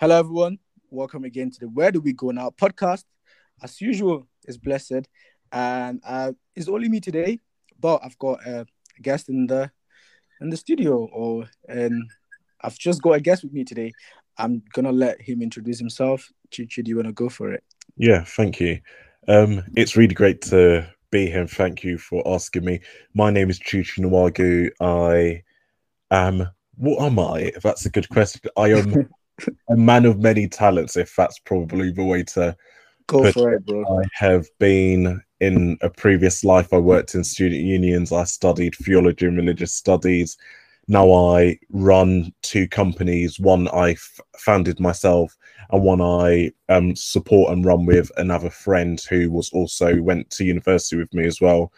Hello, everyone. Welcome again to the Where Do We Go Now podcast. As usual, it's Blessed, and uh, it's only me today, but I've got a guest in the in the studio, or and I've just got a guest with me today. I'm gonna let him introduce himself. Chichi, do you want to go for it? Yeah, thank you. Um, it's really great to be here. And thank you for asking me. My name is Chuchi Nwagu. I am. What am I? That's a good question, I am a man of many talents. If that's probably the way to Go put for it, bro. I have been in a previous life. I worked in student unions. I studied theology and religious studies. Now I run two companies. One I f- founded myself, and one I um, support and run with another friend who was also went to university with me as well.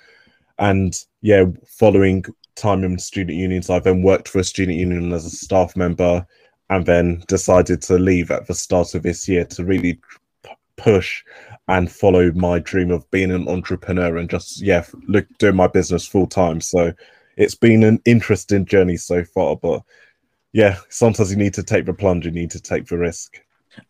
And yeah, following time in student unions, I then worked for a student union as a staff member, and then decided to leave at the start of this year to really p- push and follow my dream of being an entrepreneur and just yeah look doing my business full time so it's been an interesting journey so far but yeah sometimes you need to take the plunge you need to take the risk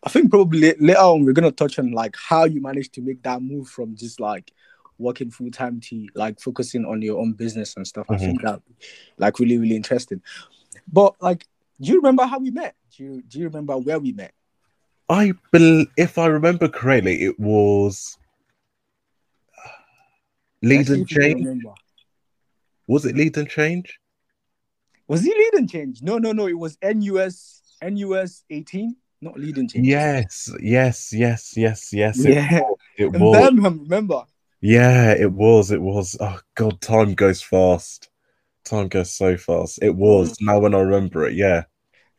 I think probably later on we're gonna touch on like how you managed to make that move from just like working full time to like focusing on your own business and stuff. I Mhm. think that like really really interesting. But like, do you remember how we met? Do you do you remember where we met? i bel if i remember correctly it was uh, lead Let's and if you can change was it lead and change Was he lead and change? No, no, no. It was NUS NUS 18, not lead and change. yes yes yes yes yes it, Yeah. it was Birmingham, remember? yeah it was it was oh god time goes fast time goes so fast it was mm. now when i remember it yeah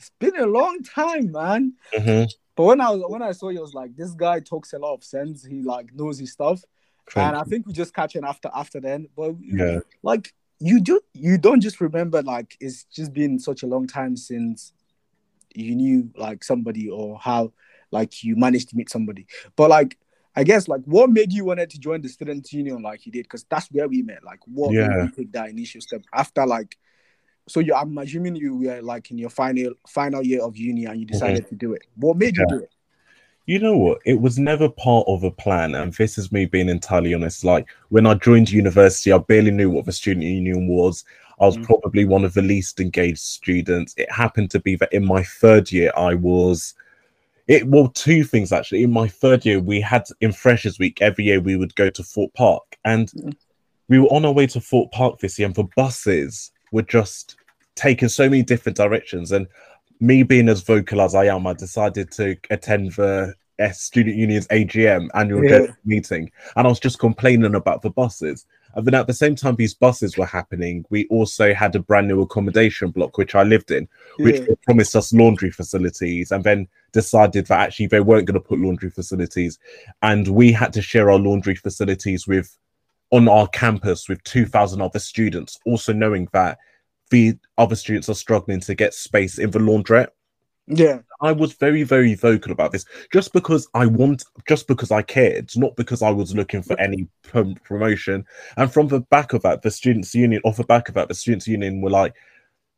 It's been a long time, man. Mhm. But when I was when I saw you, I was like, this guy talks a lot of sense. He like knows his stuff. And I think we just catching after after then. But Yeah. like you do you don't just remember like it's just been such a long time since you knew like somebody or how like you managed to meet somebody. But like I guess like what made you wanted to join the student union like you did? Because that's where we met. Like what Yeah. made you take that initial step after like so you I'm assuming you were like in your final final year of uni and you decided to do it. What made you do it? You know what? It was never part of a plan. And this is me being entirely honest. Like when I joined university, I barely knew what the student union was. I was Mm. probably one of the least engaged students. It happened to be that in my third year, I was. It well, two things actually. In my third year, we had in Freshers Week every year we would go to Thorpe Park, and Mm. we were on our way to Thorpe Park this year, and the buses were just taking so many different directions. And me being as vocal as I am, I decided to attend the S Student Union's AGM annual Yeah. meeting, and I was just complaining about the buses. And then at the same time these buses were happening, we also had a brand new accommodation block which I lived in, which Yeah. promised us laundry facilities, and then decided that actually they weren't going to put laundry facilities, and we had to share our laundry facilities with on our campus with 2,000 other students, also knowing that the other students are struggling to get space in the laundrette. Yeah. I was very, very vocal about this just because I want, just because I cared, not because I was looking for any prom- promotion. And from the back of that, the students' union, off the back of that, the students' union were like,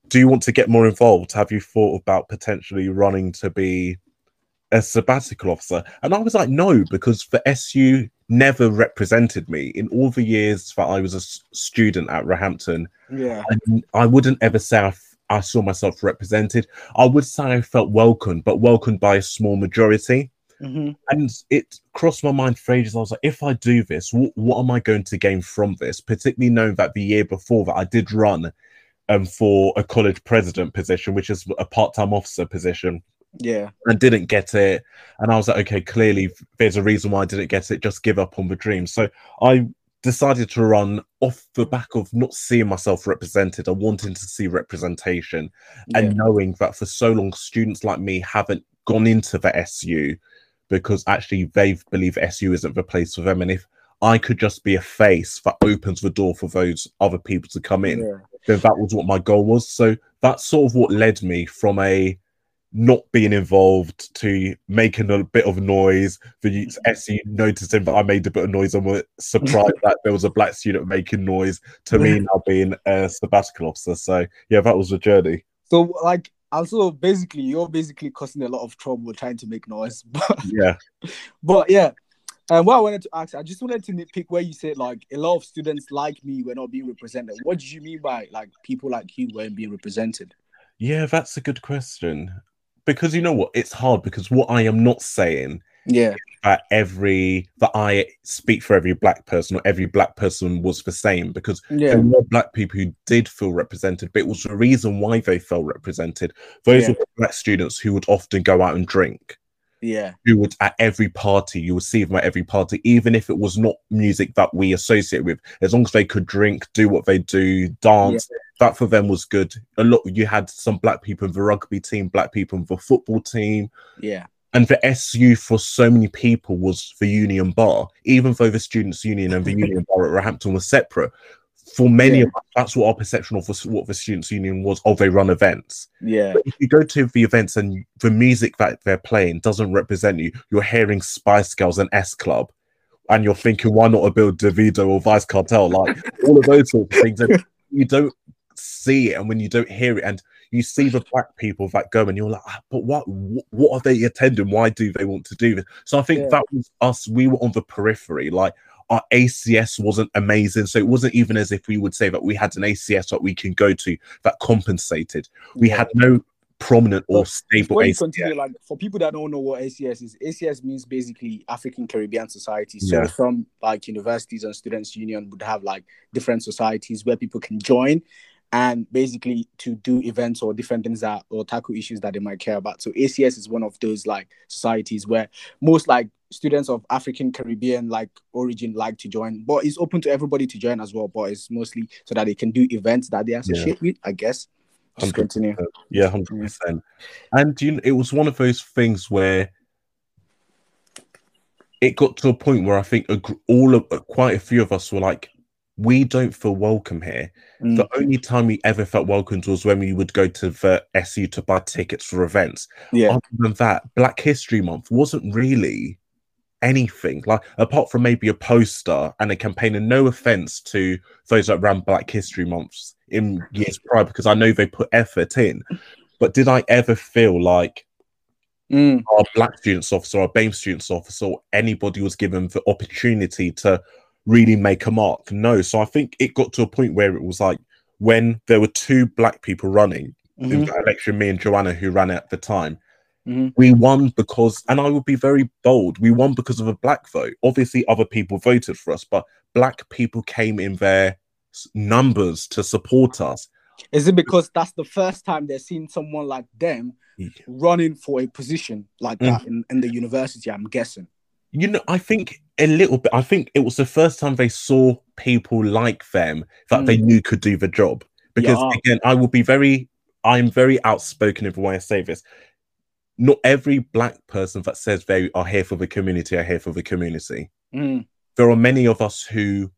"Do you want to get more involved? Have you thought about potentially running to be a sabbatical officer?" And I was like, "No," because the SU never represented me in all the years that I was a s- student at Roehampton. Yeah. I, I wouldn't ever say I, f- I saw myself represented. I would say I felt welcomed, but welcomed by a small majority. hmm And it crossed my mind for ages. I was like, if I do this, what, what am I going to gain from this? Particularly knowing that the year before that I did run um, for a college president position, which is a part-time officer position, Yeah. and didn't get it. And I was like, okay, clearly there's a reason why I didn't get it. Just give up on the dream. So I decided to run off the back of not seeing myself represented. I wanting to see representation Yeah. and knowing that for so long students like me haven't gone into the SU because actually they believe SU isn't the place for them. And if I could just be a face that opens the door for those other people to come in, yeah. then that was what my goal was. So that's sort of what led me from a not being involved to making a bit of noise. The mm-hmm. SE noticing that I made a bit of noise and were surprised that there was a black student making noise to me now being a sabbatical officer. So yeah, that was the journey. So like And so basically, you're basically causing a lot of trouble trying to make noise. But Yeah. but yeah. And what I wanted to ask, I just wanted to nitpick where you said like a lot of students like me were not being represented. What did you mean by like people like you weren't being represented? Yeah, that's a good question. Because you know what? It's hard because what I am not saying Yeah, that every that I speak for every black person or every black person was the same because yeah, there were black people who did feel represented, but it was the reason why they felt represented. Those Yeah. were black students who would often go out and drink, yeah, who would at every party, you would see them at every party, even if it was not music that we associate with, as long as they could drink, do what they do, dance. That for them was good. A lot you had some black people in the rugby team, black people in the football team, yeah, and the SU for so many people was the Union Bar, even though the Students' Union and the Union Bar at Roehampton was separate. For many Yeah. of us, that's what our perception of what the Students' Union was. Oh, they run events. yeah, But if you go to the events and the music that they're playing doesn't represent you, you're hearing Spice Girls and S Club, and you're thinking, why not a Bill Davido or Vybz Kartel? Like all of those sorts of things. And you don't see it, and when you don't hear it, and you see the black people that go, and you're like, "Ah, but what, what, what are they attending? Why do they want to do this? So I think Yeah. that was us. We were on the periphery, like. Our ACS wasn't amazing, so it wasn't even as if we would say that we had an ACS that we can go to that compensated. We yeah. had no prominent or stable ACS. continue, like for people that don't know what ACS is, ACS means basically African Caribbean Society. So Yeah. some like universities and students union would have like different societies where people can join and basically to do events or different things that or tackle issues that they might care about. So ACS is one of those like societies where most like students of African Caribbean like origin like to join, but it's open to everybody to join as well. But it's mostly so that they can do events that they associate with, I guess. Just 100%. continue. Yeah, hundred percent. And you know, it was one of those things where it got to a point where I think a gr- all of quite a few of us were like, we don't feel welcome here. Mm. The only time we ever felt welcomed was when we would go to the SU to buy tickets for events. Yeah. Other than that, Black History Month wasn't really anything like apart from maybe a poster and a campaign. And no offense to those that ran Black History Months in years prior, because I know they put effort in. But did I ever feel like Mm. our Black students officer, our BAME students officer, or anybody was given the opportunity to really make a mark? No. So I think it got to a point where it was like when there were two Black people running in Mhm. that election, me and Joanna, who ran at the time, Mhm. we won because, and I would be very bold, we won because of a black vote. Obviously, other people voted for us, but black people came in their numbers to support us. Is it because that's the first time they're seeing someone like them running for a position like Mm. that in, in the university? I'm guessing. You know, I think a little bit, I think it was the first time they saw people like them that they knew could do the job. Because Yeah. again, I will be very, I'm very outspoken in the way I say this. Not every black person that says they are here for the community are here for the community. Mm. there are many of us who,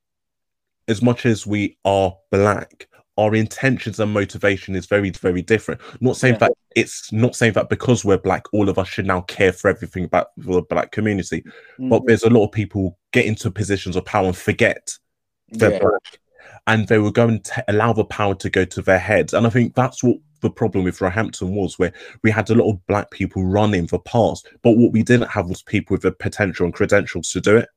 as much as we are black, our intentions and motivation is very, very different. Not saying Yeah. that it's not saying that because we're black, all of us should now care for everything about the black community. Mm. But there's a lot of people get into positions of power and forget they're Yeah. black, and they were going to allow the power to go to their heads. And I think that's what the problem with Roehampton was, where we had a lot of black people running for past, but what we didn't have was people with the potential and credentials to do it.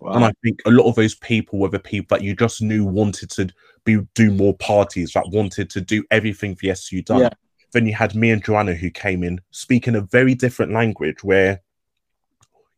Wow. And I think a lot of those people were the people that you just knew wanted to be do more parties, that wanted to do everything the SU done. Yeah. Then you had me and Joanna who came in speaking a very different language where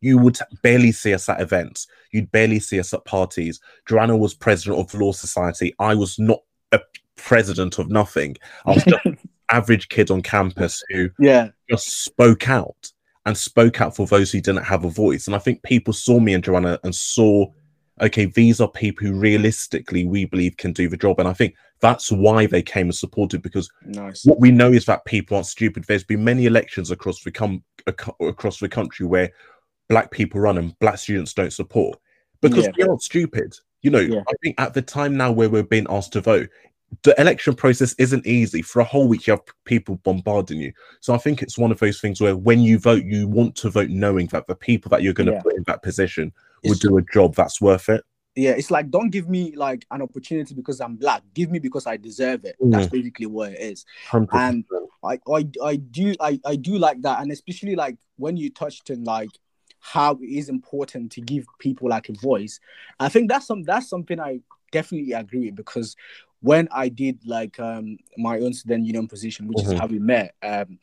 you would barely see us at events. You'd barely see us at parties. Joanna was president of the Law Society. I was not a president of nothing. I was just an average kid on campus who yeah. just spoke out and spoke out for those who didn't have a voice. And I think people saw me and Joanna and saw, okay, these are people who realistically we believe can do the job. And I think that's why they came and supported because Nice. what we know is that people aren't stupid. There's been many elections across the com- ac- across the country where black people run and black students don't support because Yeah. we aren't stupid. You know, Yeah. I think at the time now where we're being asked to vote, the election process isn't easy. For a whole week, you have people bombarding you. So I think it's one of those things where when you vote, you want to vote knowing that the people that you're going to Yeah. put in that position will It's- do a job that's worth it. yeah, it's like don't give me like an opportunity because I'm black. Give me because I deserve it. That's mm. basically what it is. 100%. And I, I I do I, I do like that. And especially like when you touched on like how it is important to give people like a voice. I think that's some that's something I definitely agree with because when I did like um my own student union position, which Mhm. is how we met, um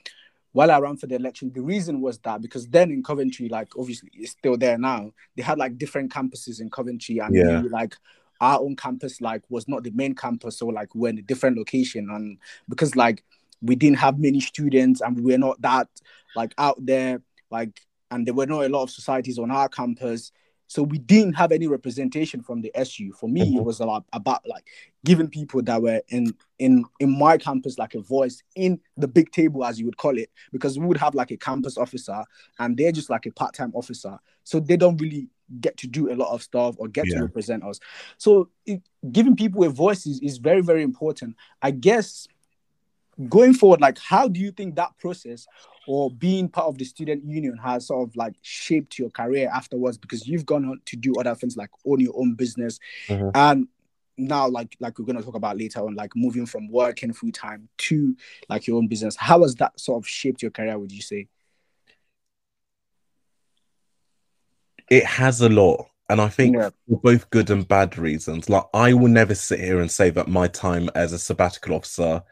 while I ran for the election, the reason was that because then in Coventry, like obviously it's still there now, they had like different campuses in Coventry, and Yeah. we, like our own campus like was not the main campus, so like we're in a different location, and because like we didn't have many students and we were not that like out there, like and there were not a lot of societies on our campus. So we didn't have any representation from the SU. For me, it Mhm. was a lot about like giving people that were in in in my campus like a voice in the big table as you would call it because we would have like a campus officer and they're just like a part-time officer so they don't really get to do a lot of stuff or get Yeah. to represent us so it, giving people a voice is, is very very important i guess going forward like how do you think that process or being part of the student union has sort of like shaped your career afterwards? Because you've gone on to do other things like own your own business. Mhm. and now like like we're going to talk about later on like moving from working full time to like your own business. How has that sort of shaped your career would you say? It has a lot. And i think Yeah. for both good and bad reasons. Like i will never sit here and say that my time as a sabbatical officer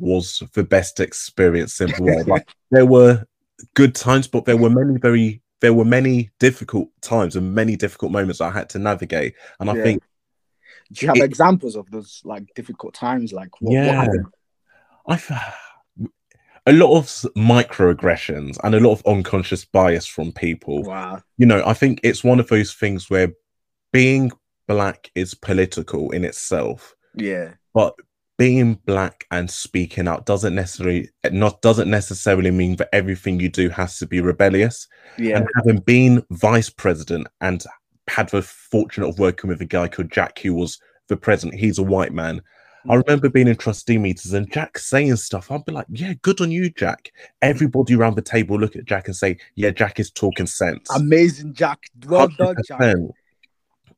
was the best experience in the world like there were good times but there were many very there were many difficult times and many difficult moments i had to navigate and i Yeah. think do you have It- examples of those like difficult times like what, what Yeah. happened? I f- a lot of microaggressions and a lot of unconscious bias from people. wow You know, I think it's one of those things where being black is political in itself, yeah but being black and speaking out doesn't necessarily not doesn't necessarily mean that everything you do has to be rebellious. yeah And having been vice president and had the fortune of working with a guy called Jack, who was the president, he's a white man. I mm. remember being in trustee meetings and Jack saying stuff. I'd be like, "Yeah, good on you, Jack." Everybody around the table look at Jack and say, "Yeah, Jack is talking sense." amazing jack well done jack 100%.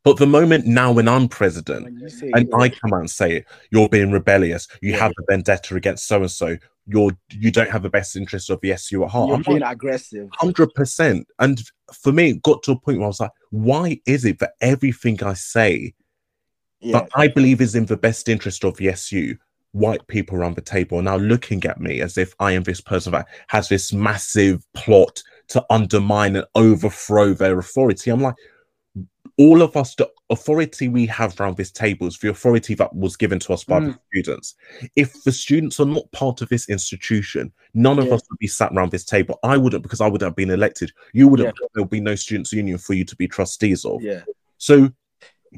But the moment now, when I'm president, and it, I come out and say, "You're being rebellious. You Yeah. have a vendetta against so and so. You're you don't have the best interest of the SU at heart." you're I'm being aggressive hundred percent. And for me, it got to a point where I was like, why is it that everything I say yeah that I believe is in the best interest of the SU, white people around the table are now looking at me as if I am this person that has this massive plot to undermine and overthrow their authority. I'm like, all of us, the authority we have around this table is the authority that was given to us by the students. If the students are not part of this institution, none of us would be sat around this table. I wouldn't because I would have been elected. You wouldn't. Yeah. There would be no students' union for you to be trustees of. yeah So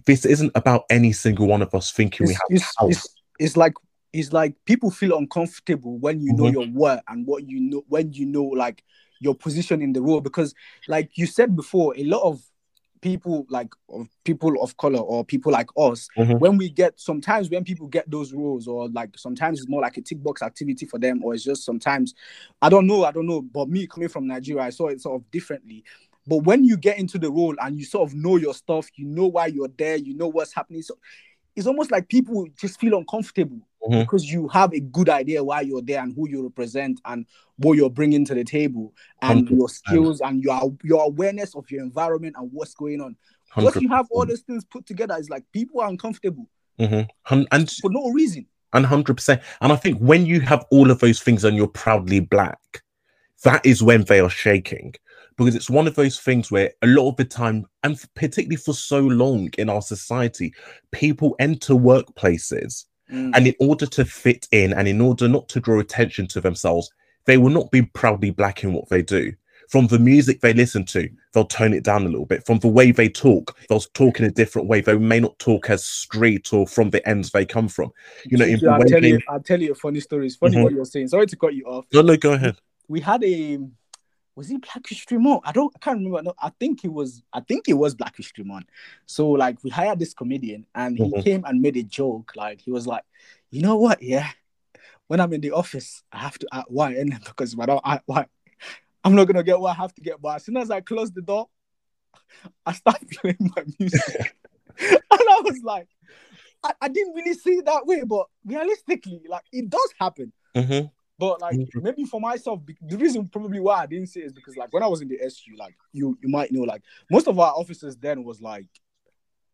this isn't about any single one of us thinking we have it's, power. it's, it's like it's like people feel uncomfortable when you know Mhm. your work and what you know when you know like your position in the role because like you said before a lot of people like of people of color or people like us Mhm. when we get sometimes when people get those roles or like sometimes it's more like a tick box activity for them or it's just sometimes i don't know i don't know but me coming from nigeria i saw it sort of differently but when you get into the role and you sort of know your stuff you know why you're there you know what's happening so it's almost like people just feel uncomfortable Mhm. because you have a good idea why you're there and who you represent and what you're bringing to the table and your 100%. skills and your your awareness of your environment and what's going on. Once you have all those things put together, it's like people are uncomfortable Mhm. And for no reason. and hundred percent. And I think when you have all of those things and you're proudly black, that is when they are shaking. Because it's one of those things where a lot of the time, and particularly for so long in our society, people enter workplaces Mm. and in order to fit in and in order not to draw attention to themselves, they will not be proudly black in what they do. From the music they listen to, they'll tone it down a little bit. From the way they talk, they'll talk in a different way. They may not talk as straight or from the ends they come from. You know, I'll tell they- you, I'll tell you a funny story. It's funny Mhm. what you're saying. Sorry to cut you off. No, no, go ahead. We had a was he Black History Month? I don't I can't remember. No, I think he was I think it was Black History Month. So like we hired this comedian and he Mhm. came and made a joke. Like he was like, you know what? Yeah. When I'm in the office, I have to act white and because if I don't act white, I'm not gonna get what I have to get. But as soon as I close the door, I start playing my music. and I was like, I, I didn't really see it that way, but realistically, like it does happen. Mhm. But like Mhm. maybe for myself, the reason probably why I didn't say it is because like when I was in the SU, like you you might know, like most of our officers then was like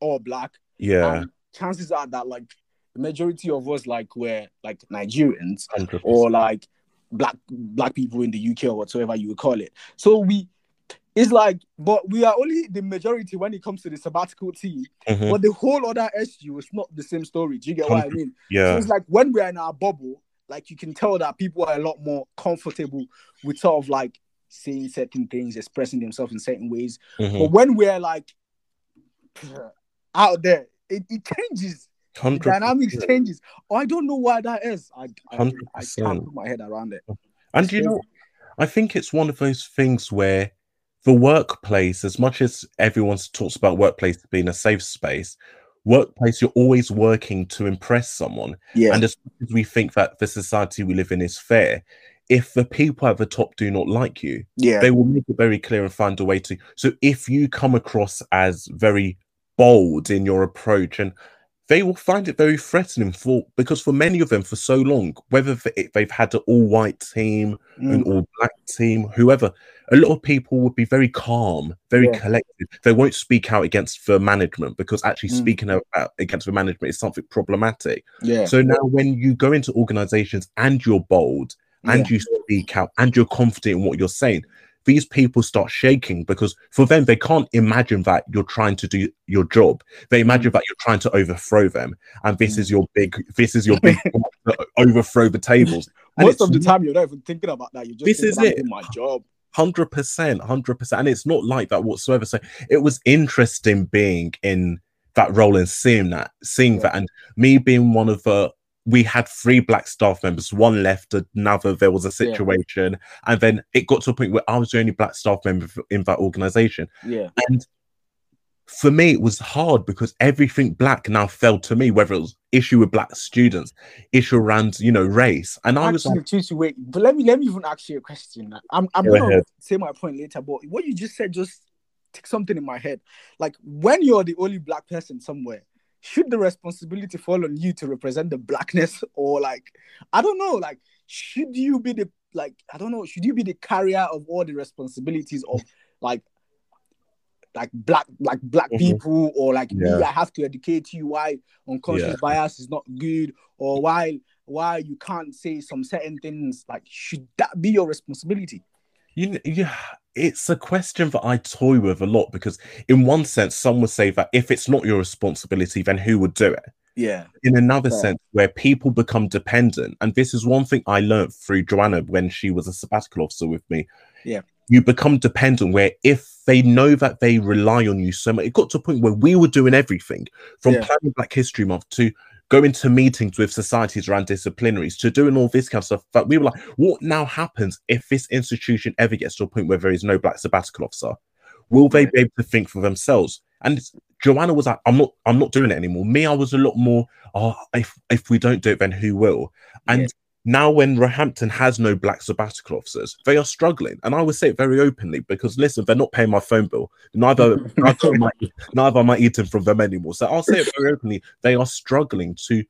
all black. Yeah, And chances are that like the majority of us like were like Nigerians hundred or like black black people in the UK or whatsoever you would call it. So we it's like, but we are only the majority when it comes to the sabbatical team. Mhm. But the whole other SU is not the same story. Do you get what I mean? So Yeah, it's like when we're in our bubble, like you can tell that people are a lot more comfortable with sort of like saying certain things, expressing themselves in certain ways. Mhm. But when we're like out there, it, it changes. 100%. dynamics changes. Oh, I don't know why that is. I, I, I can't put my head around it. And you know, I think it's one of those things where the workplace, as much as everyone talks about workplace being a safe space, workplace you're always working to impress someone. Yeah. And as much as we think that the society we live in is fair, if the people at the top do not like you, yeah. they will make it very clear and find a way to. So if you come across as very bold in your approach, and they will find it very threatening for because for many of them for so long, whether they've had an all-white team, an Mm. all-black team, whoever, a lot of people would be very calm, very Yeah. collected. They won't speak out against the management because actually Mm. speaking out against the management is something problematic. yeah. So now when you go into organizations and you're bold and you speak out and you're confident in what you're saying, these people start shaking because for them, they can't imagine that you're trying to do your job. They mm. imagine that you're trying to overthrow them. And this mm. is your big, this is your big overthrow the tables. And Most of the time, you're not even thinking about that. You're just This is it. my job. Hundred percent, hundred percent, and it's not like that whatsoever. So it was interesting being in that role and seeing that, seeing Yeah. that, and me being one of the. We had three black staff members. One left, another. There was a Yeah. situation, and then it got to a point where I was the only black staff member in that organization. Yeah. And for me, it was hard because everything black now fell to me. Whether it was issue with black students, issue around you know race, and I was like, Tutu, wait, but let me let me even ask you a question. I'm I'm Go gonna ahead. say my point later, but what you just said just took something in my head. Like when you're the only black person somewhere, should the responsibility fall on you to represent the blackness, or like I don't know, like should you be the like I don't know, should you be the carrier of all the responsibilities of like like black like black Mhm. people or like me i have to educate you why unconscious Yeah. bias is not good or why why you can't say some certain things like should that be your responsibility You it's a question that I toy with a lot because, in one sense, some would say that if it's not your responsibility, then who would do it? yeah In another sense, where people become dependent, and this is one thing I learned through Joanna when she was a sabbatical officer with me. Yeah. You become dependent where if they know that they rely on you so much, it got to a point where we were doing everything from Yeah. planning Black History Month to going to meetings with societies around disciplinaries to doing all this kind of stuff. But we were like, what now happens if this institution ever gets to a point where there is no black sabbatical officer? Will they be able to think for themselves? And Joanna was like, I'm not, I'm not doing it anymore. Me, I was a lot more, oh, if if we don't do it, then who will? And Yeah. Now when Roehampton has no black sabbatical officers, they are struggling. And I would say it very openly because listen, they're not paying my phone bill. Neither neither am I, neither am I eating from them anymore. So I'll say it very openly. They are struggling to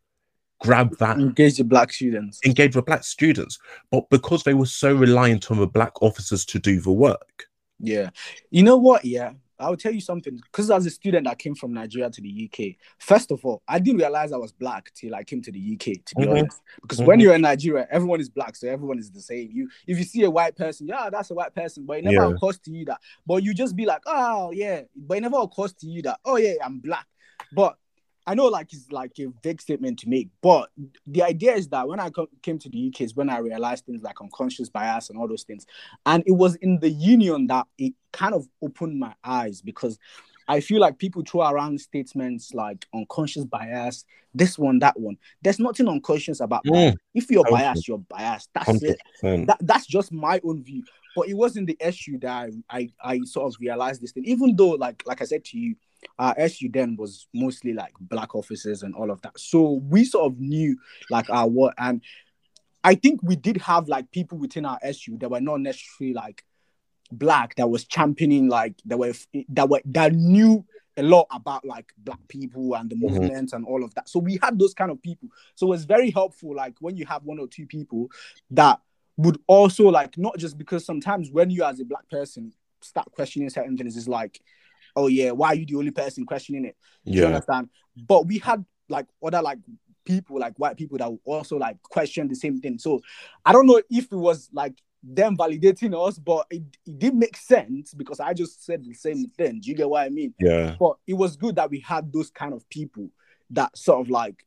grab that engage the black students engage the black students, but because they were so reliant on the black officers to do the work. yeah you know what yeah i'll tell you something because as a student that came from nigeria to the uk first of all i didn't realize i was black till i came to the uk to be Mhm. honest because when Mhm. you're in nigeria everyone is black so everyone is the same you if you see a white person yeah that's a white person but it never Yeah. occurs to you that but you just be like oh yeah but it never occurs to you that oh yeah i'm black but I know, like it's like a vague statement to make, but the idea is that when I co- came to the UK is when I realized things like unconscious bias and all those things, and it was in the union that it kind of opened my eyes because I feel like people throw around statements like unconscious bias, this one, that one. There's nothing unconscious about. Mm. If you're biased, you're biased. That's Hundred it that, that's just my own view but it wasn't the issue that I, I i sort of realized this thing even though like like i said to you our SU then was mostly like black officers and all of that so we sort of knew like our what and i think we did have like people within our SU that were not necessarily like black that was championing like that were that were that knew a lot about like black people and the Mhm. movement and all of that. So we had those kind of people. So it's very helpful, like when you have one or two people that would also like not just because sometimes when you as a black person start questioning certain things, it's like, oh yeah, why are you the only person questioning it? Do you understand? But we had like other like people, like white people that also like question the same thing. So I don't know if it was like them validating us, but it, it did make sense because I just said the same thing. Do you get what I mean? Yeah. But it was good that we had those kind of people that sort of like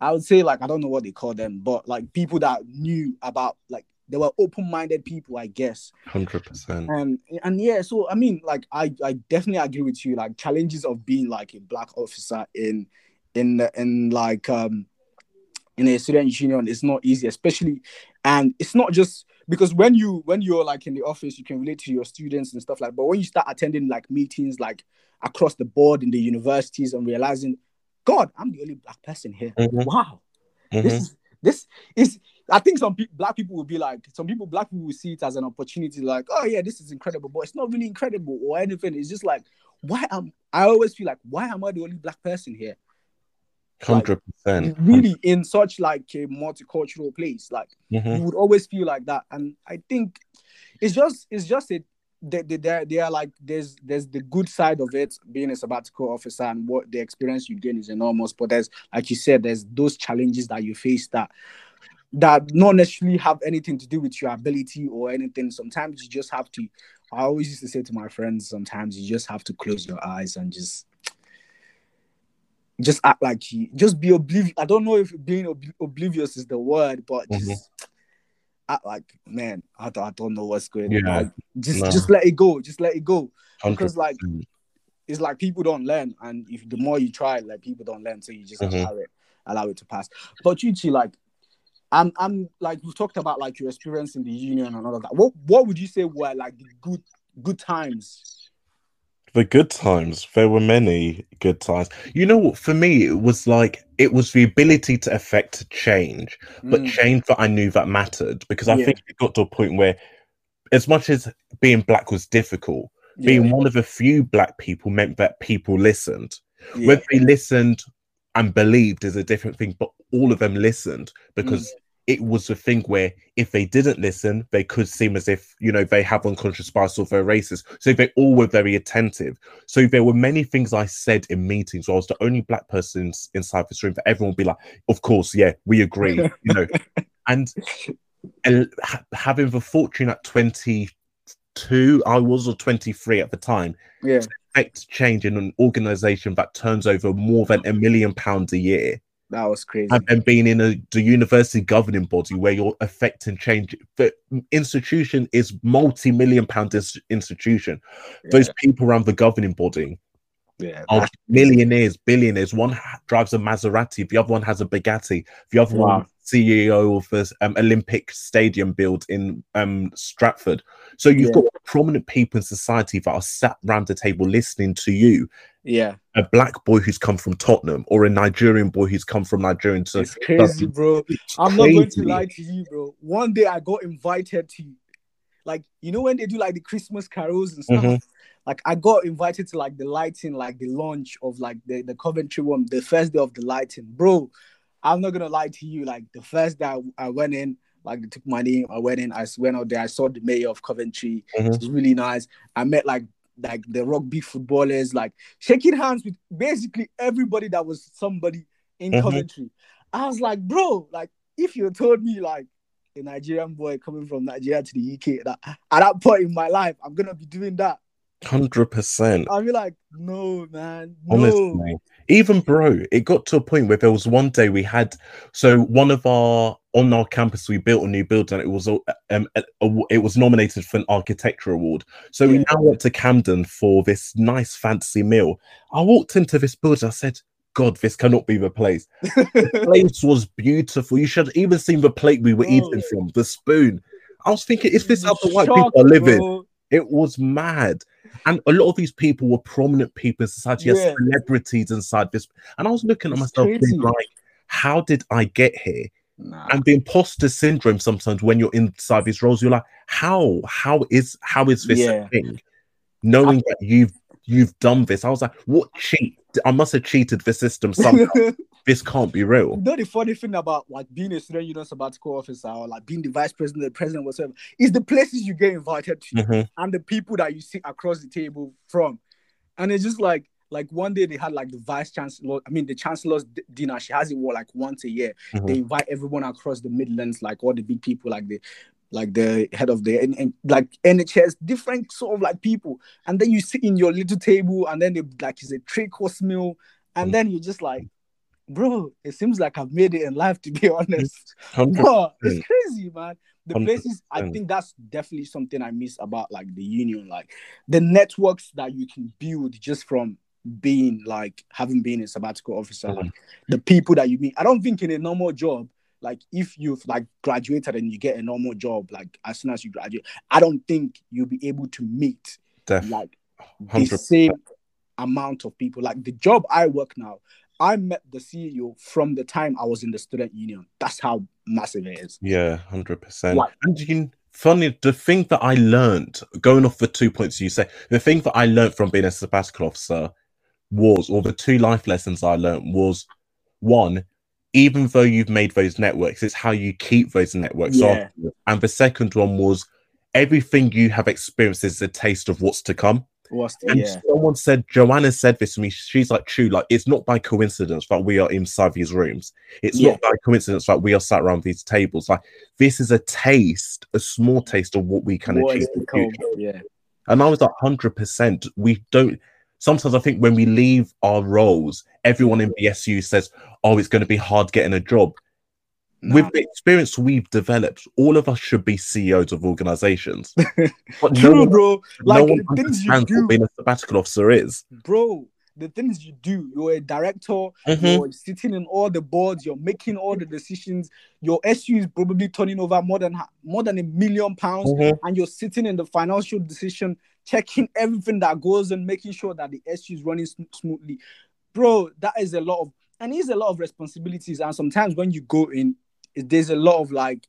I would say like I don't know what they call them, but like people that knew about like they were open-minded people, I guess. Hundred percent. And and yeah, so I mean, like I I definitely agree with you. Like challenges of being like a black officer in in the- in like um in a student union is not easy, especially and it's not just because when you when you're like in the office, you can relate to your students and stuff like. But when you start attending like meetings like across the board in the universities and realizing, God, I'm the only black person here. Mhm. Wow, Mhm. this is this is I think some people black people will be like some people black people will see it as an opportunity, like, oh yeah, this is incredible, but it's not really incredible or anything. It's just like, why am I always feel like why am I the only black person here? Hundred percent. Really in such like a multicultural place. Like Mhm. you would always feel like that. And I think it's just it's just a they, they, they, they are like there's there's the good side of it being a sabbatical officer and what the experience you gain is enormous but there's like you said there's those challenges that you face that that not necessarily have anything to do with your ability or anything sometimes you just have to i always used to say to my friends sometimes you just have to close your eyes and just just act like you just be oblivious i don't know if being ob- oblivious is the word but just Mhm. act like man I don't, I don't know what's going Yeah. on like, just No. just let it go just let it go Hundred because like it's like people don't learn and if the more you try like people don't learn so you just Mhm. allow it allow it to pass but you Chichi like I'm I'm like we've talked about like your experience in the union and all of that what what would you say were like the good good times The good times. There were many good times. You know what? For me, it was like it was the ability to affect change, but Mm, change that I knew that mattered because I Yeah. think it got to a point where, as much as being black was difficult, yeah, being one of a few black people meant that people listened. yeah, Whether they listened and believed is a different thing, but all of them listened because Mm. It was a thing where if they didn't listen, they could seem as if you know they have unconscious bias or they're racist. So they all were very attentive. So there were many things I said in meetings where I was the only black person inside this room, but everyone would be like, "Of course, yeah, we agree," you know. And and having the fortune at twenty two, I was or twenty three at the time, yeah affect change in an organization that turns over more than a million pounds a year that was crazy. And then being in a the university governing body where you're affecting change the institution is multi-million pound ins- institution. Those people around the governing body yeah are millionaires billionaires. One drives a maserati the other one has a bugatti the other Wow. one ceo of the um, olympic stadium build in um stratford so you've Yeah. got prominent people in society that are sat round the table listening to you yeah a black boy who's come from Tottenham or a Nigerian boy who's come from Nigeria to it's crazy bro It's I'm not going to lie to you, bro. One day I got invited to, like, you know, when they do like the Christmas carols and stuff. Mhm. Like, I got invited to like the lighting, like the launch of like the the Coventry one, the first day of the lighting, bro. I'm not gonna lie to you. Like the first day I, I went in, like they took my name, I went in, I went out there, I saw the mayor of Coventry. Mhm. It was really nice. I met like like the rugby footballers, like shaking hands with basically everybody that was somebody in Mhm. Coventry. I was like, bro, like if you told me like a Nigerian boy coming from Nigeria to the UK that at that point in my life I'm gonna be doing that, Hundred percent. I'll be like, no, man, no. Honestly, even bro, it got to a point where there was one day we had so one of our on our campus we built a new building. It was um a- a- it was nominated for an architecture award. So we now went to Camden for this nice fancy meal. I walked into this building. I said. God, this cannot be the place. The place was beautiful. You should have even seen the plate we were Bro. eating from, the spoon. I was thinking, is this how the white people are living? It was mad. And a lot of these people were prominent people in society, as Yeah. celebrities inside this. And I was looking at myself being like, how did I get here? Nah. And the imposter syndrome sometimes when you're inside these roles, you're like, how? How is how is this Yeah. a thing? Knowing that you've you've done this. I was like, what cheat? I must have cheated the system somehow. This can't be real. You know the funny thing about like being a student union sabbatical officer or like being the vice president, the president, whatever, is the places you get invited to Mhm. and the people that you sit across the table from. And it's just like like one day they had like the vice chancellor, I mean the chancellor's d- dinner. She has it what like once a year. Mhm. They invite everyone across the Midlands, like all the big people, like the like the head of the and, and like NHS, different sort of like people. And then you sit in your little table, and then they like it's a three course meal, and Mm. then you're just like, bro, it seems like I've made it in life to be honest. 100 Bro, it's crazy, man. The 100%. places I think that's definitely something I miss about like the union, like the networks that you can build just from being like having been a sabbatical officer, Mhm. like the people that you meet. I don't think in a normal job, like if you've like graduated and you get a normal job, like as soon as you graduate, I don't think you'll be able to meet Def- like the same amount of people. Like the job I work now, I met the CEO from the time I was in the student union. That's how massive it is. Yeah, hundred percent. Like- And you can funny the thing that I learned going off the two points you say, the thing that I learned from being a sabbatical officer was, or the two life lessons I learned was one, even though you've made those networks, it's how you keep those networks Yeah. And the second one was everything you have experienced is a taste of what's to come. And yeah. someone said, Joanna said this to me. She's like, true, like it's not by coincidence that we are inside these rooms. It's Yeah. not by coincidence that we are sat around these tables. Like this is a taste, a small taste of what we can What achieve. is in the the future. code? Yeah. And I was like, hundred percent. We don't. Sometimes I think when we leave our roles, everyone in BSU says, "Oh, it's going to be hard getting a job." Nah. With the experience we've developed, all of us should be CEOs of organizations. But no one, bro. Like no one the things you do, what being a sabbatical officer is. bro. The things you do. You're a director. Mhm. You're sitting in all the boards. You're making all the decisions. Your SU is probably turning over more than more than a million pounds, Mhm. and you're sitting in the financial decision, checking everything that goes and making sure that the SU is running sm- smoothly, bro. That is a lot of and it's a lot of responsibilities. And sometimes when you go in, there's a lot of like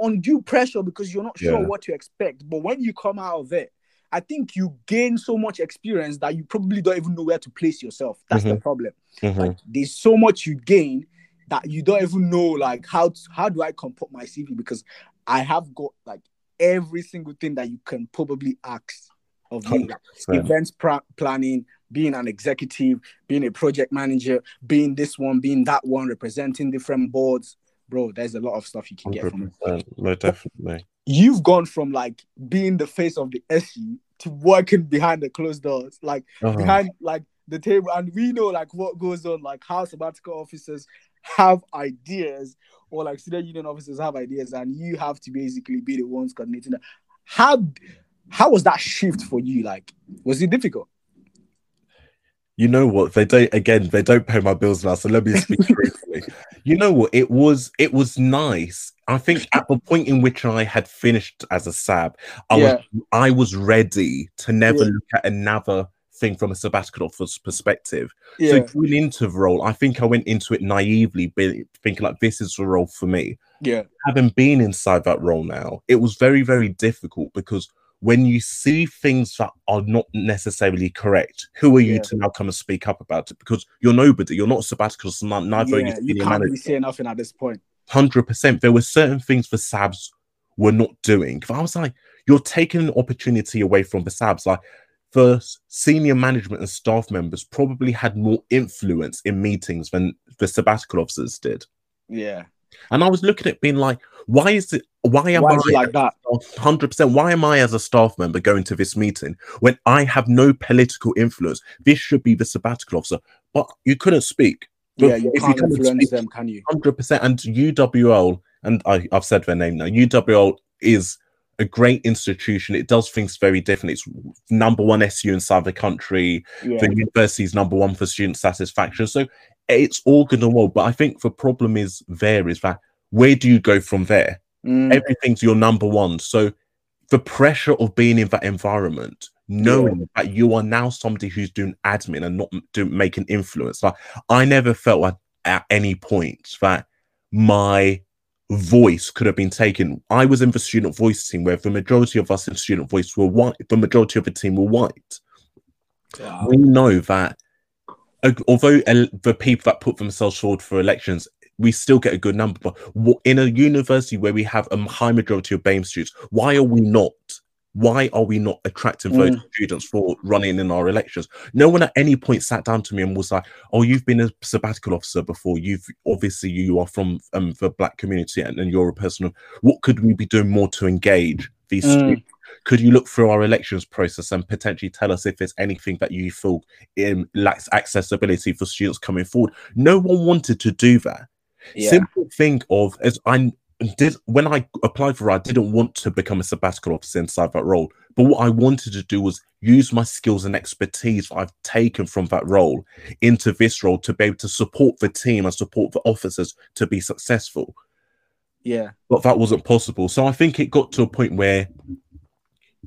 undue pressure because you're not sure Yeah. what to expect. But when you come out of it, I think you gain so much experience that you probably don't even know where to place yourself. That's the problem. Mhm. Like there's so much you gain that you don't even know like how to, how do I comport my CV because I have got like every single thing that you can probably ask of me. Like, events pra- planning, being an executive, being a project manager, being this one, being that one, representing different boards. Bro, there's a lot of stuff you can get from it. No, definitely. You've gone from like being the face of the SU to working behind the closed doors, like Oh, behind like the table. And we know like what goes on, like how sabbatical officers have ideas or like student union officers have ideas, and you have to basically be the ones coordinating that. How how was that shift for you? Like, was it difficult? You know what? They don't again they don't pay my bills now so let me speak truthfully. You know what? It was it was nice. I think at the point in which i had finished as a sab i was i was ready to never Yeah. look at another thing from a sabbatical perspective. Yeah, so going into the role i think i went into it naively be- thinking like this is the role for me. Yeah, having been inside that role now, it was very, very difficult because when you see things that are not necessarily correct, who are you Yeah. to now come and speak up about it? Because you're nobody, you're not a sabbatical, so neither are yeah. you You can't really say nothing at this point. Hundred percent. There were certain things the Sabs were not doing. I was like, you're taking an opportunity away from the Sabs. Like the s- senior management and staff members probably had more influence in meetings than the sabbatical officers did. Yeah, And I was looking at being like, why is it why am why I like that? hundred percent. Why am I, as a staff member, going to this meeting when I have no political influence? This should be the sabbatical officer, but you couldn't speak. Yeah, you If can't couldn't influence speak, them, can you? hundred percent. And UWL, and I, I've said their name now. UWL is a great institution. It does things very different. It's number one SU inside the country. Yeah, The university is number one for student satisfaction. So it's all good and well. But I think the problem is there is that where do you go from there? Mm, everything's your number one. So the pressure of being in that environment, knowing that you are now somebody who's doing admin and not doing making influence. Like I never felt at, at any point that my voice could have been taken. I was in the student voice team where the majority of us in student voice were white, the majority of the team were white. Wow. We know that although uh, the people that put themselves forward for elections, we still get a good number. But what, in a university where we have a high majority of BAME students, why are we not? Why are we not attracting Mm. those students for running in our elections? No one at any point sat down to me and was like, "Oh, you've been a sabbatical officer before. You've obviously you are from um, the black community and, and you're a person of what could we be doing more to engage these Mm. students? Could you look through our elections process and potentially tell us if there's anything that you feel um, lacks accessibility for students coming forward?" No one wanted to do that Yeah. simple thing of as I did when I applied for it, I didn't want to become a sabbatical officer inside that role. But what I wanted to do was use my skills and expertise I've taken from that role into this role to be able to support the team and support the officers to be successful. Yeah. But that wasn't possible. So I think it got to a point where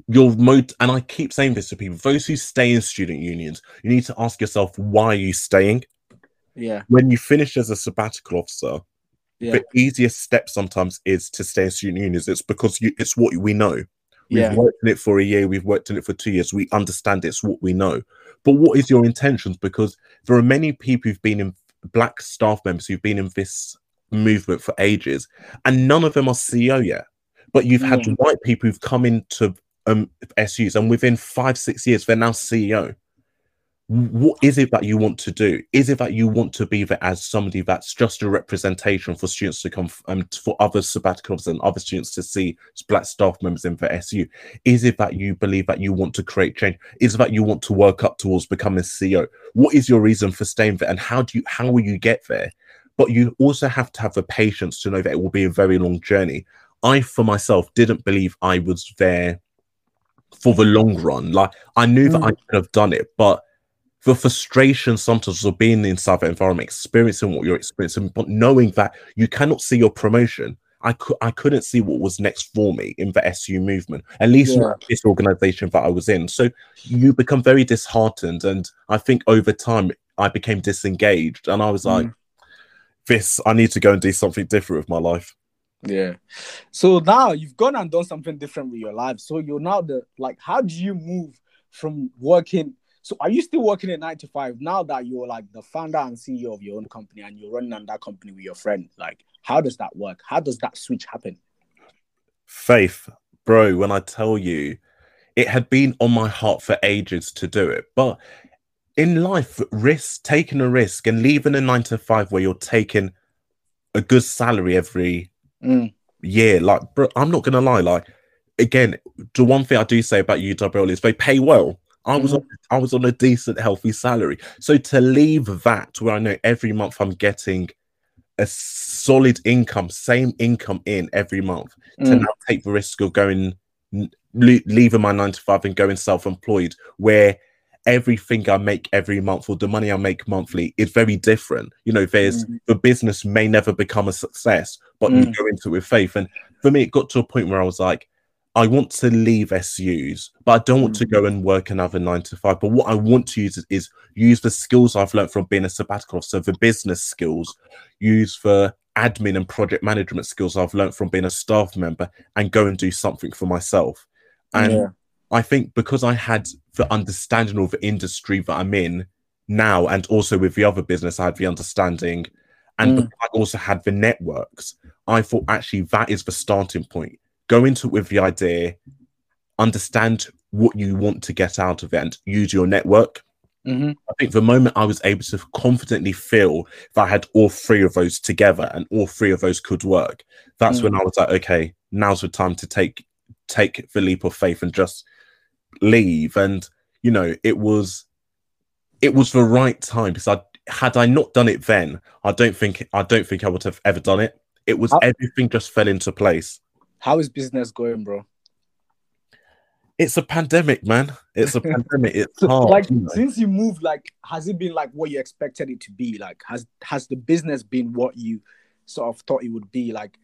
your mode and I keep saying this to people, those who stay in student unions, you need to ask yourself why are you staying? Yeah. When you finish as a sabbatical officer, Yeah. the easiest step sometimes is to stay in student unions. It's because you, it's what we know. We've Yeah. worked in it for a year, we've worked in it for two years, we understand it's what we know. But what is your intentions? Because there are many people who've been in black staff members who've been in this movement for ages, and none of them are CEO yet. But you've had Mm. white people who've come into um, SUs, and within five, six years, they're now CEO what is it that you want to do? Is it that you want to be there as somebody that's just a representation for students to come f- um, for other sabbaticals and other students to see black staff members in for SU? Is it that you believe that you want to create change? Is it that you want to work up towards becoming CEO? What is your reason for staying there, and how do you how will you get there? But you also have to have the patience to know that it will be a very long journey. I, for myself, didn't believe I was there for the long run. Like I knew that I could have done it, but the frustration sometimes of being inside that environment, experiencing what you're experiencing, but knowing that you cannot see your promotion. I could I couldn't see what was next for me in the SU movement, at least Yeah. this organization that I was in. So you become very disheartened, and I think over time I became disengaged, and I was hmm. like, "This, I need to go and do something different with my life." Yeah. So now you've gone and done something different with your life. So you're now the like, how do you move from working? So are you still working at nine to five now that you're like the founder and CEO of your own company and you're running on that company with your friend? Like, how does that work? How does that switch happen? Faith, bro, when I tell you, it had been on my heart for ages to do it. But in life, risk, taking a risk and leaving a nine to five where you're taking a good salary every Mm, year, like, bro, I'm not gonna lie, like, again, the one thing I do say about UWL is they pay well. I was on, I was on a decent, healthy salary. So to leave that where I know every month I'm getting a solid income, same income in every month, to mm, now take the risk of going leaving my nine to five and going self-employed where everything i make every month or the money i make monthly is very different you know there's Mm. the business may never become a success but you Mm. go into it with faith and for me it got to a point where i was like i want to leave SUs but i don't want to go and work another nine to five but what i want to use is, is use the skills i've learned from being a sabbatical So the business skills use the admin and project management skills I've learned from being a staff member and go and do something for myself. And yeah. I think because I had the understanding of the industry that I'm in now, and also with the other business, I had the understanding, and Mm. I also had the networks. I thought actually that is the starting point. Go into it with the idea, understand what you want to get out of it, and use your network. Mhm. I think the moment I was able to confidently feel that I had all three of those together and all three of those could work, that's Mm. when I was like, okay, now's the time to take take the leap of faith and just leave. And you know, it was it was the right time because I had I not done it then, I don't think I don't think I would have ever done it. It was How- everything just fell into place. How is business going, bro? It's a pandemic, man. It's a pandemic. It's So, hard. like you know. since you moved, like has it been like what you expected it to be? Like has has the business been what you sort of thought it would be? Like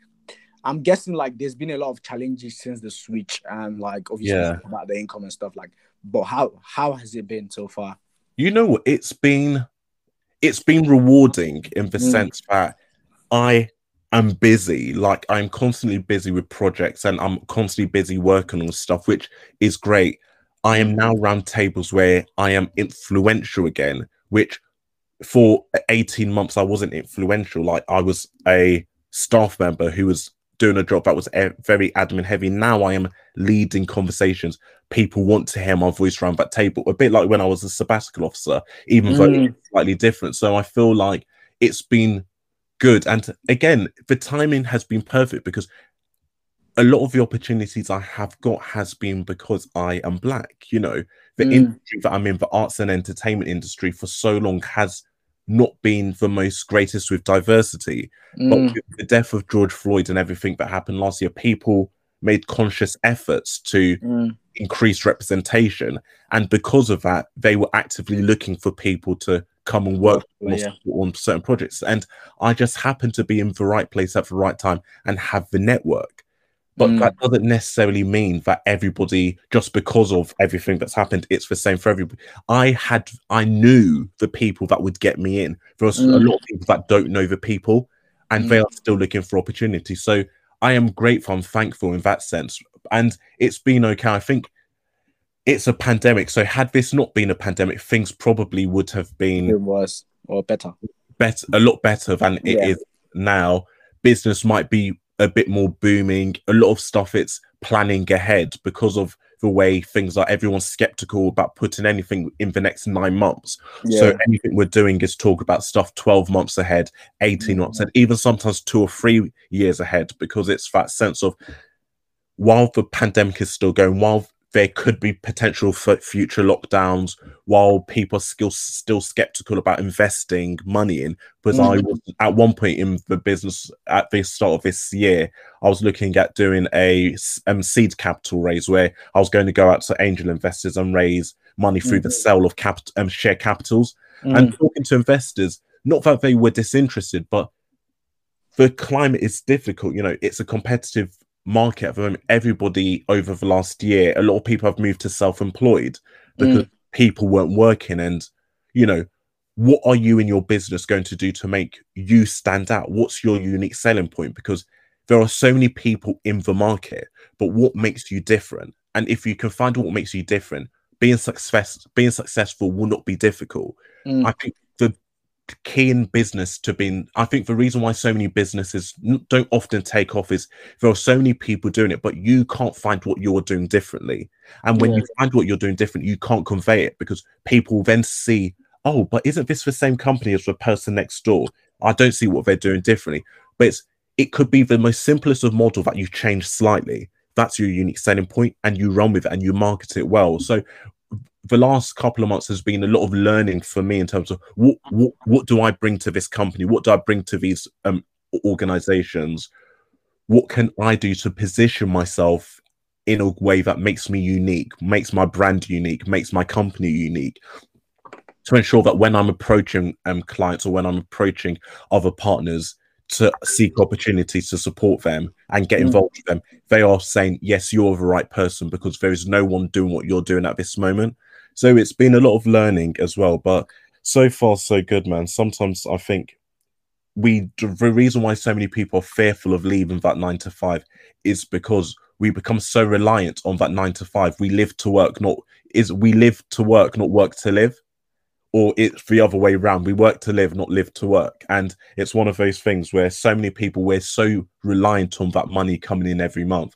I'm guessing like there's been a lot of challenges since the switch and like obviously Yeah. about the income and stuff like but how how has it been so far? you know what it's been it's been rewarding in the Mm. sense that i am busy like i'm constantly busy with projects and i'm constantly busy working on stuff which is great I am now round tables where I am influential again, which for 18 months I wasn't influential. Like I was a staff member who was doing a job that was very admin heavy. Now I am leading conversations. People want to hear my voice around that table, a bit like when I was a sabbatical officer, even mm. though it's slightly different. So I feel like it's been good. And again, the timing has been perfect because a lot of the opportunities I have got has been because I am black. You know, the mm. industry that I'm in, the arts and entertainment industry, for so long has not been the most greatest with diversity. Mm. But with the death of George Floyd and everything that happened last year, people made conscious efforts to mm. increase representation. And because of that, they were actively looking for people to come and work yeah. on certain projects. And I just happened to be in the right place at the right time and have the network. But mm. that doesn't necessarily mean that everybody, just because of everything that's happened, it's the same for everybody. I had, I knew the people that would get me in. There was mm. a lot of people that don't know the people, and mm. they are still looking for opportunity. So I am grateful, I'm thankful in that sense, and it's been okay. I think it's a pandemic, so had this not been a pandemic, things probably would have been was or better, better, a lot better than it yeah. is now. Business might be a bit more booming. A lot of stuff it's planning ahead because of the way things are. Everyone's skeptical about putting anything in the next nine months. Yeah. So anything we're doing is talk about stuff 12 months ahead, 18 mm-hmm. months ahead, even sometimes two or three years ahead, because it's that sense of while the pandemic is still going, while there could be potential for future lockdowns while people are still still skeptical about investing money in because mm. i was at one point in the business at the start of this year i was looking at doing a um, seed capital raise where i was going to go out to angel investors and raise money through mm. the sale of capital um, share capitals mm. and talking to investors not that they were disinterested but the climate is difficult you know it's a competitive market at the moment, everybody over the last year, a lot of people have moved to self-employed because mm. people weren't working. And you know, what are you in your business going to do to make you stand out? What's your unique selling point? Because there are so many people in the market, but what makes you different? And if you can find what makes you different, being success being successful will not be difficult. Mm. I think key in business to being i think the reason why so many businesses don't often take off is there are so many people doing it but you can't find what you're doing differently. And when yeah. you find what you're doing different you can't convey it because people then see oh but isn't this the same company as the person next door? I don't see what they're doing differently. But it's it could be the most simplest of model that you change slightly. That's your unique selling point and you run with it and you market it well. So the last couple of months has been a lot of learning for me in terms of what what, what do I bring to this company? What do I bring to these um, organizations? What can I do to position myself in a way that makes me unique, makes my brand unique, makes my company unique? To ensure that when I'm approaching um, clients or when I'm approaching other partners, to seek opportunities to support them and get mm. involved with them, they are saying, Yes, you're the right person because there is no one doing what you're doing at this moment. So it's been a lot of learning as well. But so far, so good, man. Sometimes I think we, the reason why so many people are fearful of leaving that nine to five is because we become so reliant on that nine to five. We live to work, not is we live to work, not work to live or it's the other way around. We work to live, not live to work. And it's one of those things where so many people, we're so reliant on that money coming in every month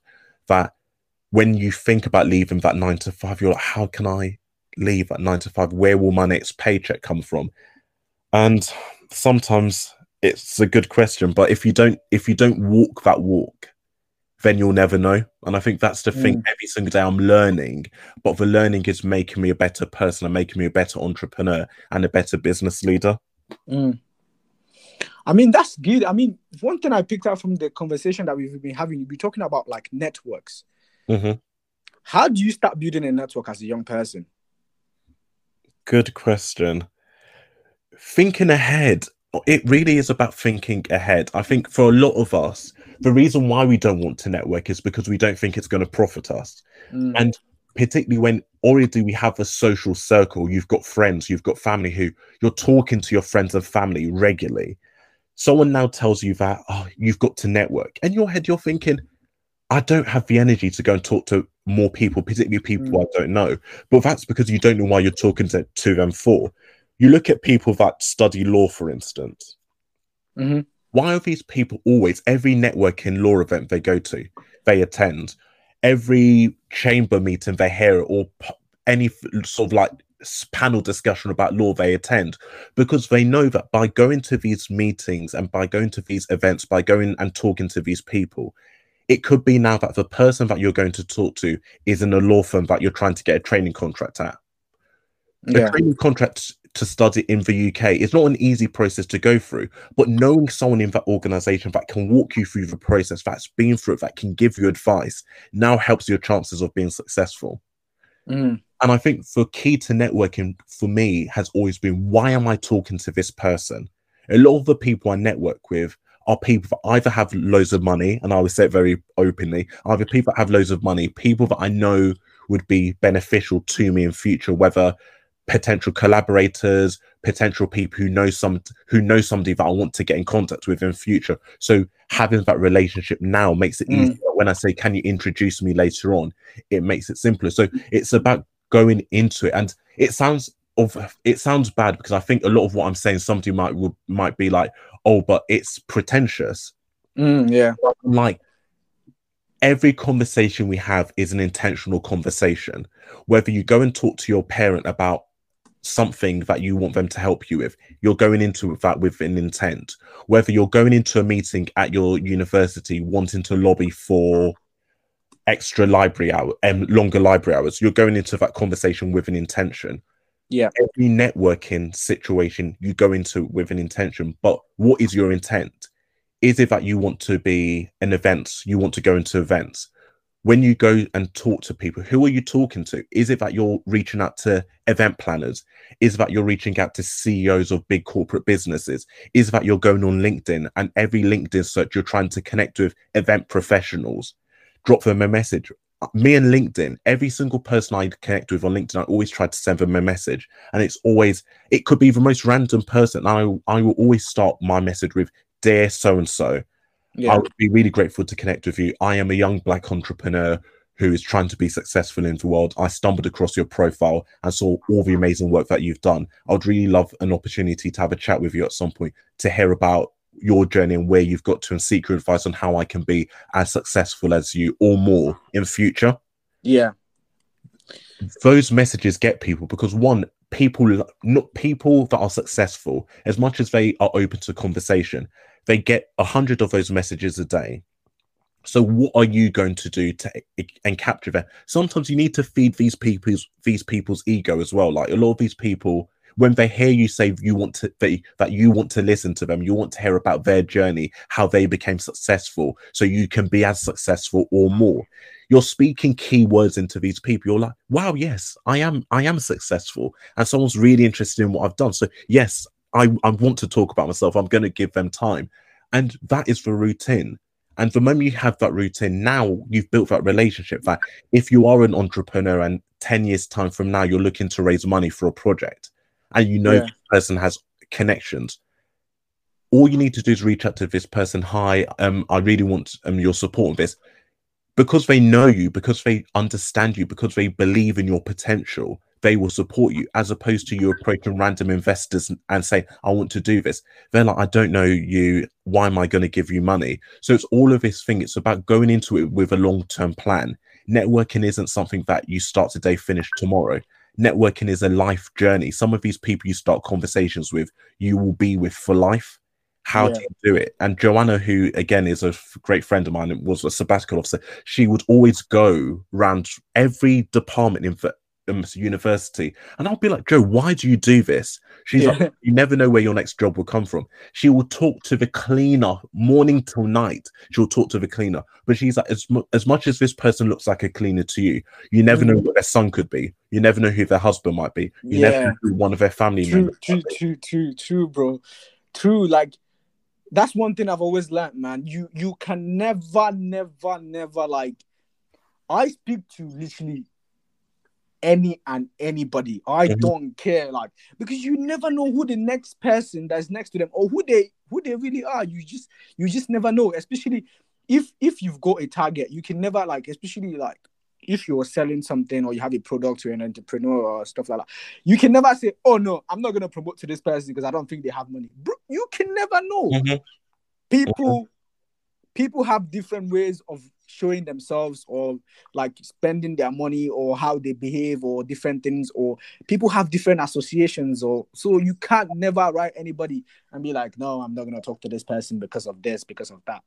that when you think about leaving that nine to five, you're like, how can I leave at nine to five? Where will my next paycheck come from? And sometimes it's a good question, but if you don't, if you don't walk that walk, then you'll never know. And I think that's the mm. thing every single day I'm learning, but the learning is making me a better person and making me a better entrepreneur and a better business leader. Mm. I mean, that's good. I mean, one thing I picked up from the conversation that we've been having, we're talking about like networks. Mm-hmm. How do you start building a network as a young person? Good question. Thinking ahead, it really is about thinking ahead. I think for a lot of us, the reason why we don't want to network is because we don't think it's going to profit us. Mm. And particularly when already we have a social circle, you've got friends, you've got family who you're talking to your friends and family regularly. Someone now tells you that, oh, you've got to network. In your head, you're thinking, I don't have the energy to go and talk to more people, particularly people Mm. I don't know. But that's because you don't know why you're talking to, to them for. You look at people that study law, for instance. Mhm. Why are these people always, every networking law event they go to, they attend, every chamber meeting they hear, or p- any f- sort of like panel discussion about law they attend, because they know that by going to these meetings and by going to these events, by going and talking to these people, it could be now that the person that you're going to talk to is in a law firm that you're trying to get a training contract at. Yeah. training contract to study in the UK is not an easy process to go through, but knowing someone in that organization that can walk you through the process, that's been through it, that can give you advice, now helps your chances of being successful. Mm. And I think the key to networking for me has always been why am I talking to this person? A lot of the people I network with are people that either have loads of money, and I will say it very openly, either people that have loads of money, people that I know would be beneficial to me in future, whether potential collaborators, potential people who know some who know somebody that I want to get in contact with in future. So having that relationship now makes it Mm. easier. When I say, "Can you introduce me later on?" It makes it simpler. So it's about going into it, and it sounds of it sounds bad because I think a lot of what I'm saying, somebody might would might be like, "Oh, but it's pretentious." Mm, yeah. Like every conversation we have is an intentional conversation whether you go and talk to your parent about something that you want them to help you with you're going into that with an intent whether you're going into a meeting at your university wanting to lobby for extra library hour and longer library hours you're going into that conversation with an intention Yeah. every networking situation you go into with an intention but what is your intent? Is it that you want to be an events you want to go into events? When you go and talk to people who are you talking to? Is it that you're reaching out to event planners? Is that you're reaching out to ceos of big corporate businesses? Is that you're going on linkedin and every linkedin search you're trying to connect with event professionals? Drop them a message me and linkedin every single person i connect with on linkedin i always try to send them a message and it's always it could be the most random person i i will always start my message with dear so and so I would be really grateful to connect with you. I am a young black entrepreneur who is trying to be successful in the world. I stumbled across your profile and saw all the amazing work that you've done. I would really love an opportunity to have a chat with you at some point to hear about your journey and where you've got to and seek your advice on how I can be as successful as you or more in future. yeah. Those messages get people because one, people not people that are successful, as much as they are open to conversation, they get a hundred of those messages a day. So what are you going to do to and capture them? Sometimes you need to feed these people's these people's ego as well. Like a lot of these people, when they hear you say you want to that you want to listen to them, you want to hear about their journey, how they became successful, so you can be as successful or more. You're speaking key words into these people. You're like, wow, yes, I am, I am successful, and someone's really interested in what I've done. So yes, I, I want to talk about myself. I'm going to give them time, and that is the routine. And the moment you have that routine, now you've built that relationship. That if you are an entrepreneur and 10 years' time from now, you're looking to raise money for a project and you know Yeah. this person has connections, all you need to do is reach out to this person. Hi, um, I really want um, your support on this. Because they know you, because they understand you, because they believe in your potential, they will support you as opposed to you approaching random investors and- saying, I want to do this. They're like, I don't know you. Why am I going to give you money? So it's all of this thing. It's about going into it with a long term plan. Networking isn't something that you start today, finish tomorrow. Networking is a life journey. Some of these people you start conversations with, you will be with for life. How do you do it? And Joanna, who again is a great friend of mine, and was a sabbatical officer, she would always go round every department in um, university, and I'll be like, Joe, why do you do this? She's Yeah. like, you never know where your next job will come from. She will talk to the cleaner morning till night. She'll talk to the cleaner, but she's like, as, mu- as much as this person looks like a cleaner to you, you never know Mm. what their son could be. You never know who their husband might be. You never know who one of their family True, members. true, true, true, true, bro. True. Like that's one thing I've always learned, man. You you can never, never, never like. I speak to literally any and anybody. I Mhm. don't care, like because you never know who the next person that's next to them or who they who they really are. You just you just never know, especially if if you've got a target. You can never like, especially like if you're selling something or you have a product or an entrepreneur or stuff like that, you can never say, "Oh no, I'm not gonna promote to this person because I don't think they have money." Bro, you can never know. Mhm. People, people have different ways of showing themselves or like spending their money or how they behave or different things or people have different associations or so you can't never write anybody and be like no i'm not going to talk to this person because of this because of that.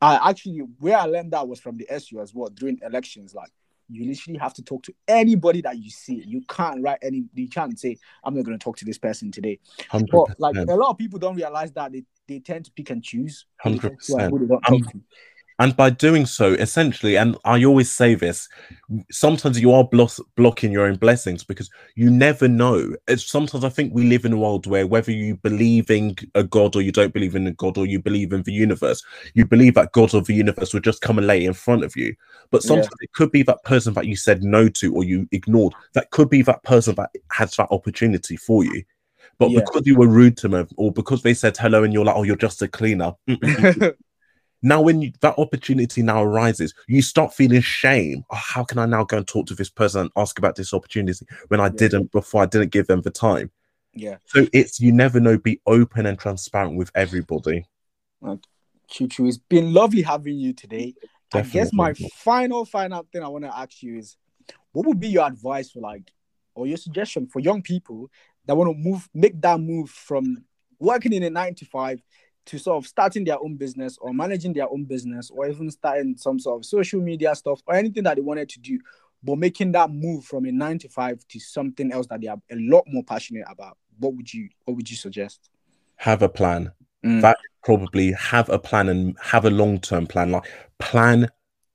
I actually where i learned that was from the su as well during elections like you literally have to talk to anybody that you see. You can't write any you can't say i'm not going to talk to this person today. Hundred but like a lot of people don't realize that they, they tend to pick and choose. Who they talk to. and 100%. Who they don't talk to. And by doing so, essentially, and I always say this, sometimes you are blo- blocking your own blessings because you never know. It's sometimes I think we live in a world where whether you believe in a god or you don't believe in a god or you believe in the universe, you believe that God of the universe will just come and lay in front of you. But Yeah. sometimes it could be that person that you said no to or you ignored. That could be that person that has that opportunity for you. But Yeah. because you were rude to them or because they said hello and you're like, oh, you're just a cleaner. Now when you, that opportunity now arises you start feeling shame. Oh, how can i now go and talk to this person and ask about this opportunity when i Yeah. didn't before? I didn't give them the time. Yeah. So it's you never know be open and transparent with everybody. Chuchu, it's been lovely having you today. I guess my final, final thing I want to ask you is what would be your advice for like, or your suggestion for young people that want to move, make that move from working in a nine to five to sort of starting their own business or managing their own business or even starting some sort of social media stuff or anything that they wanted to do, but making that move from a nine to five to something else that they are a lot more passionate about? What would you, what would you suggest? have a plan Mm. that probably have a plan and have a long-term plan like plan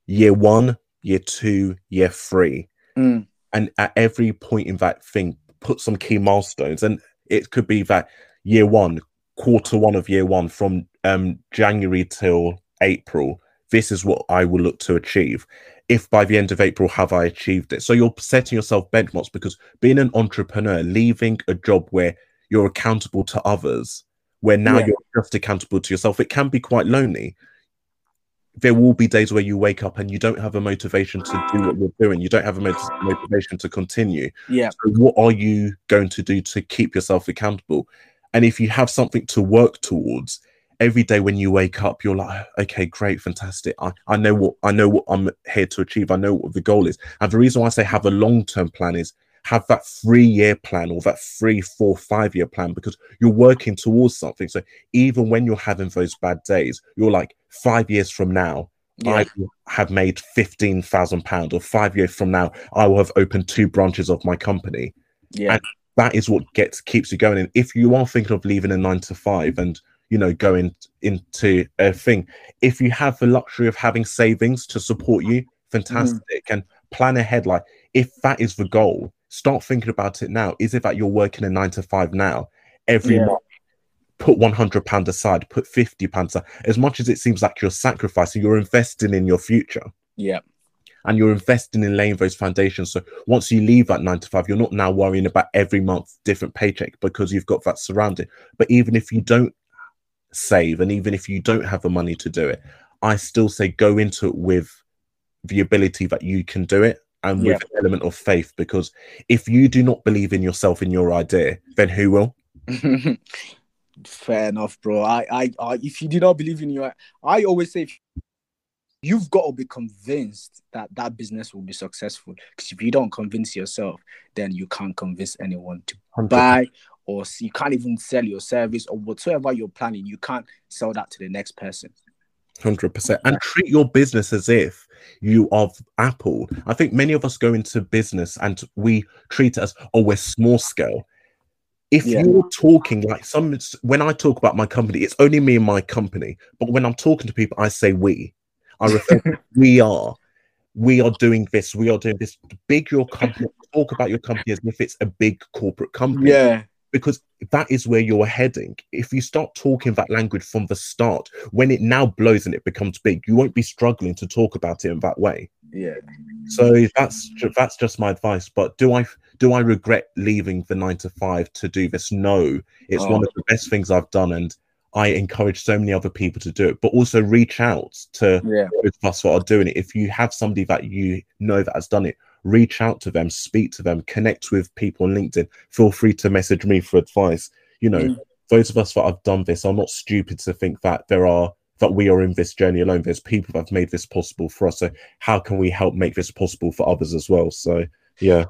year one year two year three Mm. and at every point in that thing put some key milestones and it could be that year one quarter one of year one from um january till april this is what i will look to achieve if by the end of april have i achieved it so you're setting yourself benchmarks because being an entrepreneur leaving a job where you're accountable to others where now Yeah. you're just accountable to yourself it can be quite lonely there will be days where you wake up and you don't have a motivation to do what you're doing. You don't have a mot- motivation to continue. Yeah. So what are you going to do to keep yourself accountable? And if you have something to work towards, every day when you wake up, you're like, okay, great, fantastic. I, I know what I know what I'm here to achieve. I know what the goal is. And the reason why I say have a long-term plan is have that three-year plan or that three, four, five-year plan because you're working towards something. So even when you're having those bad days, you're like, five years from now, Yeah. I have made fifteen thousand pounds, or five years from now, I will have opened two branches of my company. Yeah. And that is what gets keeps you going. And if you are thinking of leaving a nine to five and you know going into a thing, if you have the luxury of having savings to support you, fantastic, mm. and plan ahead. Like if that is the goal, start thinking about it now. Is it that you're working a nine to five now? Every Yeah. month, put one hundred pound aside, put fifty pounds aside. As much as it seems like you're sacrificing, you're investing in your future yeah. And you're investing in laying those foundations. So once you leave that nine to five, you're not now worrying about every month different paycheck because you've got that surrounding. But even if you don't save and even if you don't have the money to do it, I still say go into it with the ability that you can do it and with Yeah. an element of faith because if you do not believe in yourself in your idea, then who will? Fair enough, bro. I, I, I, if you do not believe in your, I always say, if you've got to be convinced that that business will be successful. Because if you don't convince yourself, then you can't convince anyone to buy, or you can't even sell your service or whatsoever you're planning. You can't sell that to the next person. Hundred percent, and treat your business as if you are Apple. I think many of us go into business and we treat it as, oh, we're small scale. If Yeah. you're talking like some, when I talk about my company, it's only me and my company. But when I'm talking to people, I say we. I refer we are. We are doing this. We are doing this. Big your company. Talk about your company as if it's a big corporate company Yeah, because that is where you're heading. If you start talking that language from the start, when it now blows and it becomes big, you won't be struggling to talk about it in that way. yeah. So that's that's just my advice. But do I do I regret leaving the nine to five to do this? No, it's oh. one Oh. of the best things I've done, and I encourage so many other people to do it, but also reach out to Yeah. those of us that are doing it. If you have somebody that you know that has done it, reach out to them, speak to them, connect with people on LinkedIn. Feel free to message me for advice. You know, Mm. those of us that have done this are not stupid to think that there are that we are in this journey alone. There's people that have made this possible for us. So how can we help make this possible for others as well? So yeah.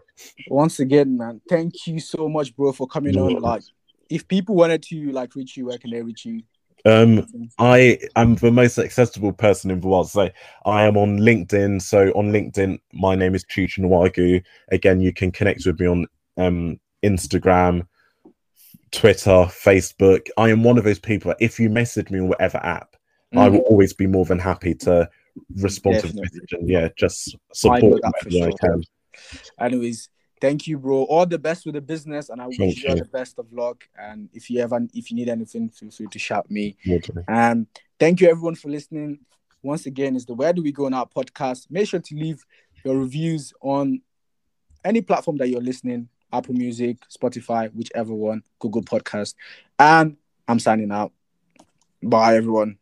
Once again, man, thank you so much, bro, for coming No on. Like, if people wanted to like reach you, where can they reach you? Um I am the most accessible person in the world. So I am on LinkedIn. So on LinkedIn, my name is Chuchu Nwagu. Again, you can connect with me on um, Instagram, Twitter, Facebook. I am one of those people. that If you message me on whatever app, I Mm. will always be more than happy to respond to the message and yeah, just I support wherever I can. Anyways, thank you, bro. All the best with the business, and I wish you the best of luck. And if you ever, if you need anything, feel free to shout me. And thank you everyone for listening. Once again, it's the Where Do We Go in Our podcast. Make sure to leave your reviews on any platform that you're listening Apple Music, Spotify, whichever one, Google Podcast. And I'm signing out. Bye, everyone.